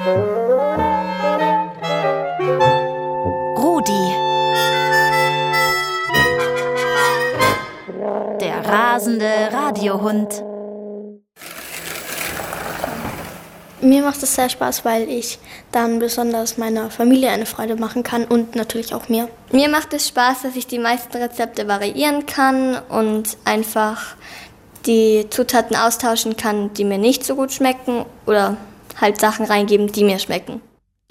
Rudi. Der rasende Radiohund. Mir macht es sehr Spaß, weil ich dann besonders meiner Familie eine Freude machen kann und natürlich auch mir. Mir macht es Spaß, dass ich die meisten Rezepte variieren kann und einfach die Zutaten austauschen kann, die mir nicht so gut schmecken oder halt Sachen reingeben, die mir schmecken.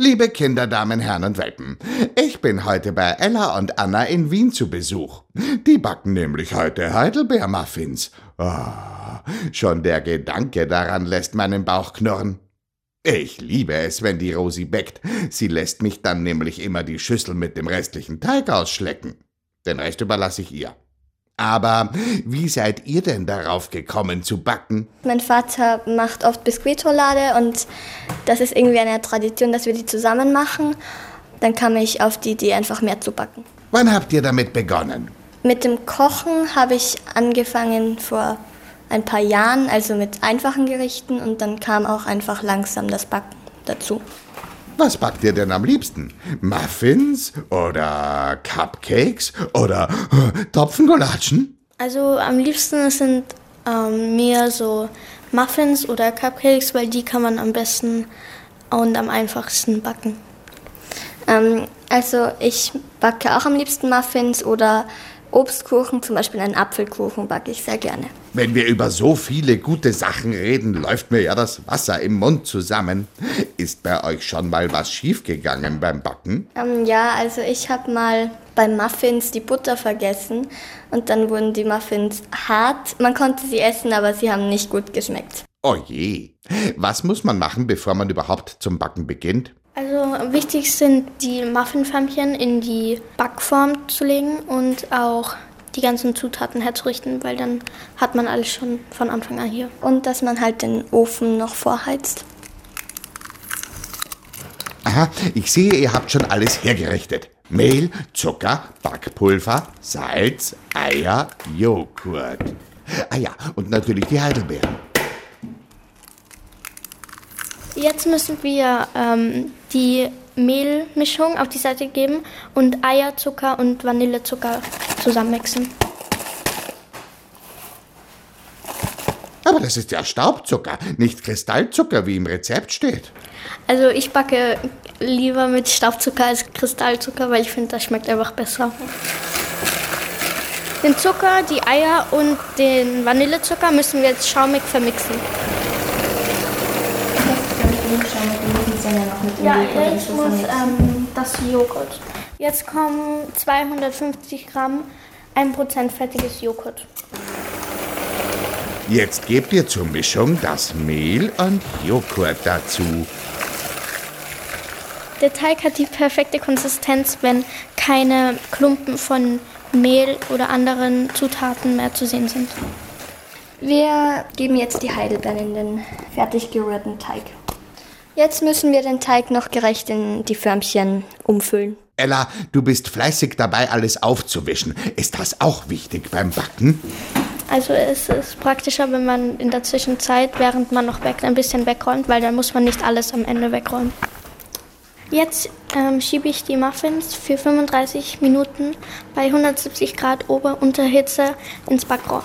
Liebe Kinder, Damen, Herren und Welpen, ich bin heute bei Ella und Anna in Wien zu Besuch. Die backen nämlich heute Heidelbeermuffins. Ah, schon der Gedanke daran lässt meinen Bauch knurren. Ich liebe es, wenn die Rosi bäckt. Sie lässt mich dann nämlich immer die Schüssel mit dem restlichen Teig ausschlecken. Den Rest überlasse ich ihr. Aber wie seid ihr denn darauf gekommen zu backen? Mein Vater macht oft Biskuitroulade und das ist irgendwie eine Tradition, dass wir die zusammen machen. Dann kam ich auf die Idee, einfach mehr zu backen. Wann habt ihr damit begonnen? Mit dem Kochen habe ich angefangen vor ein paar Jahren, also mit einfachen Gerichten und dann kam auch einfach langsam das Backen dazu. Was backt ihr denn am liebsten? Muffins oder Cupcakes oder äh, Topfengolatschen? Also am liebsten sind ähm, mir so Muffins oder Cupcakes, weil die kann man am besten und am einfachsten backen. Ähm, also ich backe auch am liebsten Muffins oder Obstkuchen, zum Beispiel einen Apfelkuchen, backe ich sehr gerne. Wenn wir über so viele gute Sachen reden, läuft mir ja das Wasser im Mund zusammen. Ist bei euch schon mal was schiefgegangen beim Backen? Ähm, ja, also ich habe mal beim Muffins die Butter vergessen und dann wurden die Muffins hart. Man konnte sie essen, aber sie haben nicht gut geschmeckt. Oh je. Was muss man machen, bevor man überhaupt zum Backen beginnt? Also wichtig sind die Muffinförmchen in die Backform zu legen und auch die ganzen Zutaten herzurichten, weil dann hat man alles schon von Anfang an hier. Und dass man halt den Ofen noch vorheizt. Aha, ich sehe, ihr habt schon alles hergerichtet. Mehl, Zucker, Backpulver, Salz, Eier, Joghurt. Ah ja, und natürlich die Heidelbeeren. Jetzt müssen wir ähm, die Mehlmischung auf die Seite geben und Eierzucker und Vanillezucker zusammenmixen. Aber das ist ja Staubzucker, nicht Kristallzucker, wie im Rezept steht. Also ich backe lieber mit Staubzucker als Kristallzucker, weil ich finde, das schmeckt einfach besser. Den Zucker, die Eier und den Vanillezucker müssen wir jetzt schaumig vermixen. Ja, jetzt muss ähm, das Joghurt. Jetzt kommen 250 Gramm 1% fettiges Joghurt. Jetzt gebt ihr zur Mischung das Mehl und Joghurt dazu. Der Teig hat die perfekte Konsistenz, wenn keine Klumpen von Mehl oder anderen Zutaten mehr zu sehen sind. Wir geben jetzt die Heidelbeeren in den fertig gerührten Teig. Jetzt müssen wir den Teig noch gerecht in die Förmchen umfüllen. Ella, du bist fleißig dabei, alles aufzuwischen. Ist das auch wichtig beim Backen? Also es ist praktischer, wenn man in der Zwischenzeit, während man noch backt, ein bisschen wegräumt, weil dann muss man nicht alles am Ende wegräumen. Jetzt ähm, schiebe ich die Muffins für 35 Minuten bei 170 Grad Ober-Unterhitze ins Backrohr.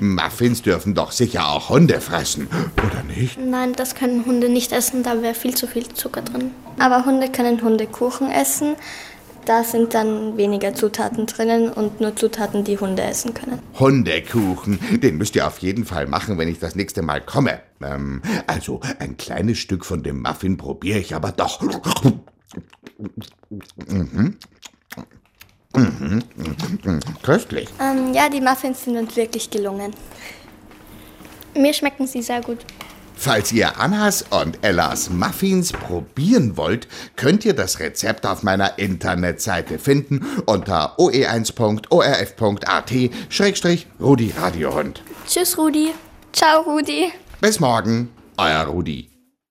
Muffins dürfen doch sicher auch Hunde fressen, oder nicht? Nein, das können Hunde nicht essen, da wäre viel zu viel Zucker drin. Aber Hunde können Hundekuchen essen. Da sind dann weniger Zutaten drinnen und nur Zutaten, die Hunde essen können. Hundekuchen, den müsst ihr auf jeden Fall machen, wenn ich das nächste Mal komme. Ähm, also ein kleines Stück von dem Muffin probiere ich aber doch. Mhm. Mhm. Köstlich. Ähm, ja, die Muffins sind uns wirklich gelungen. Mir schmecken sie sehr gut. Falls ihr Annas und Ellas Muffins probieren wollt, könnt ihr das Rezept auf meiner Internetseite finden unter oe1.orf.at-rudi Radiohund. Tschüss, Rudi. Ciao, Rudi. Bis morgen, euer Rudi.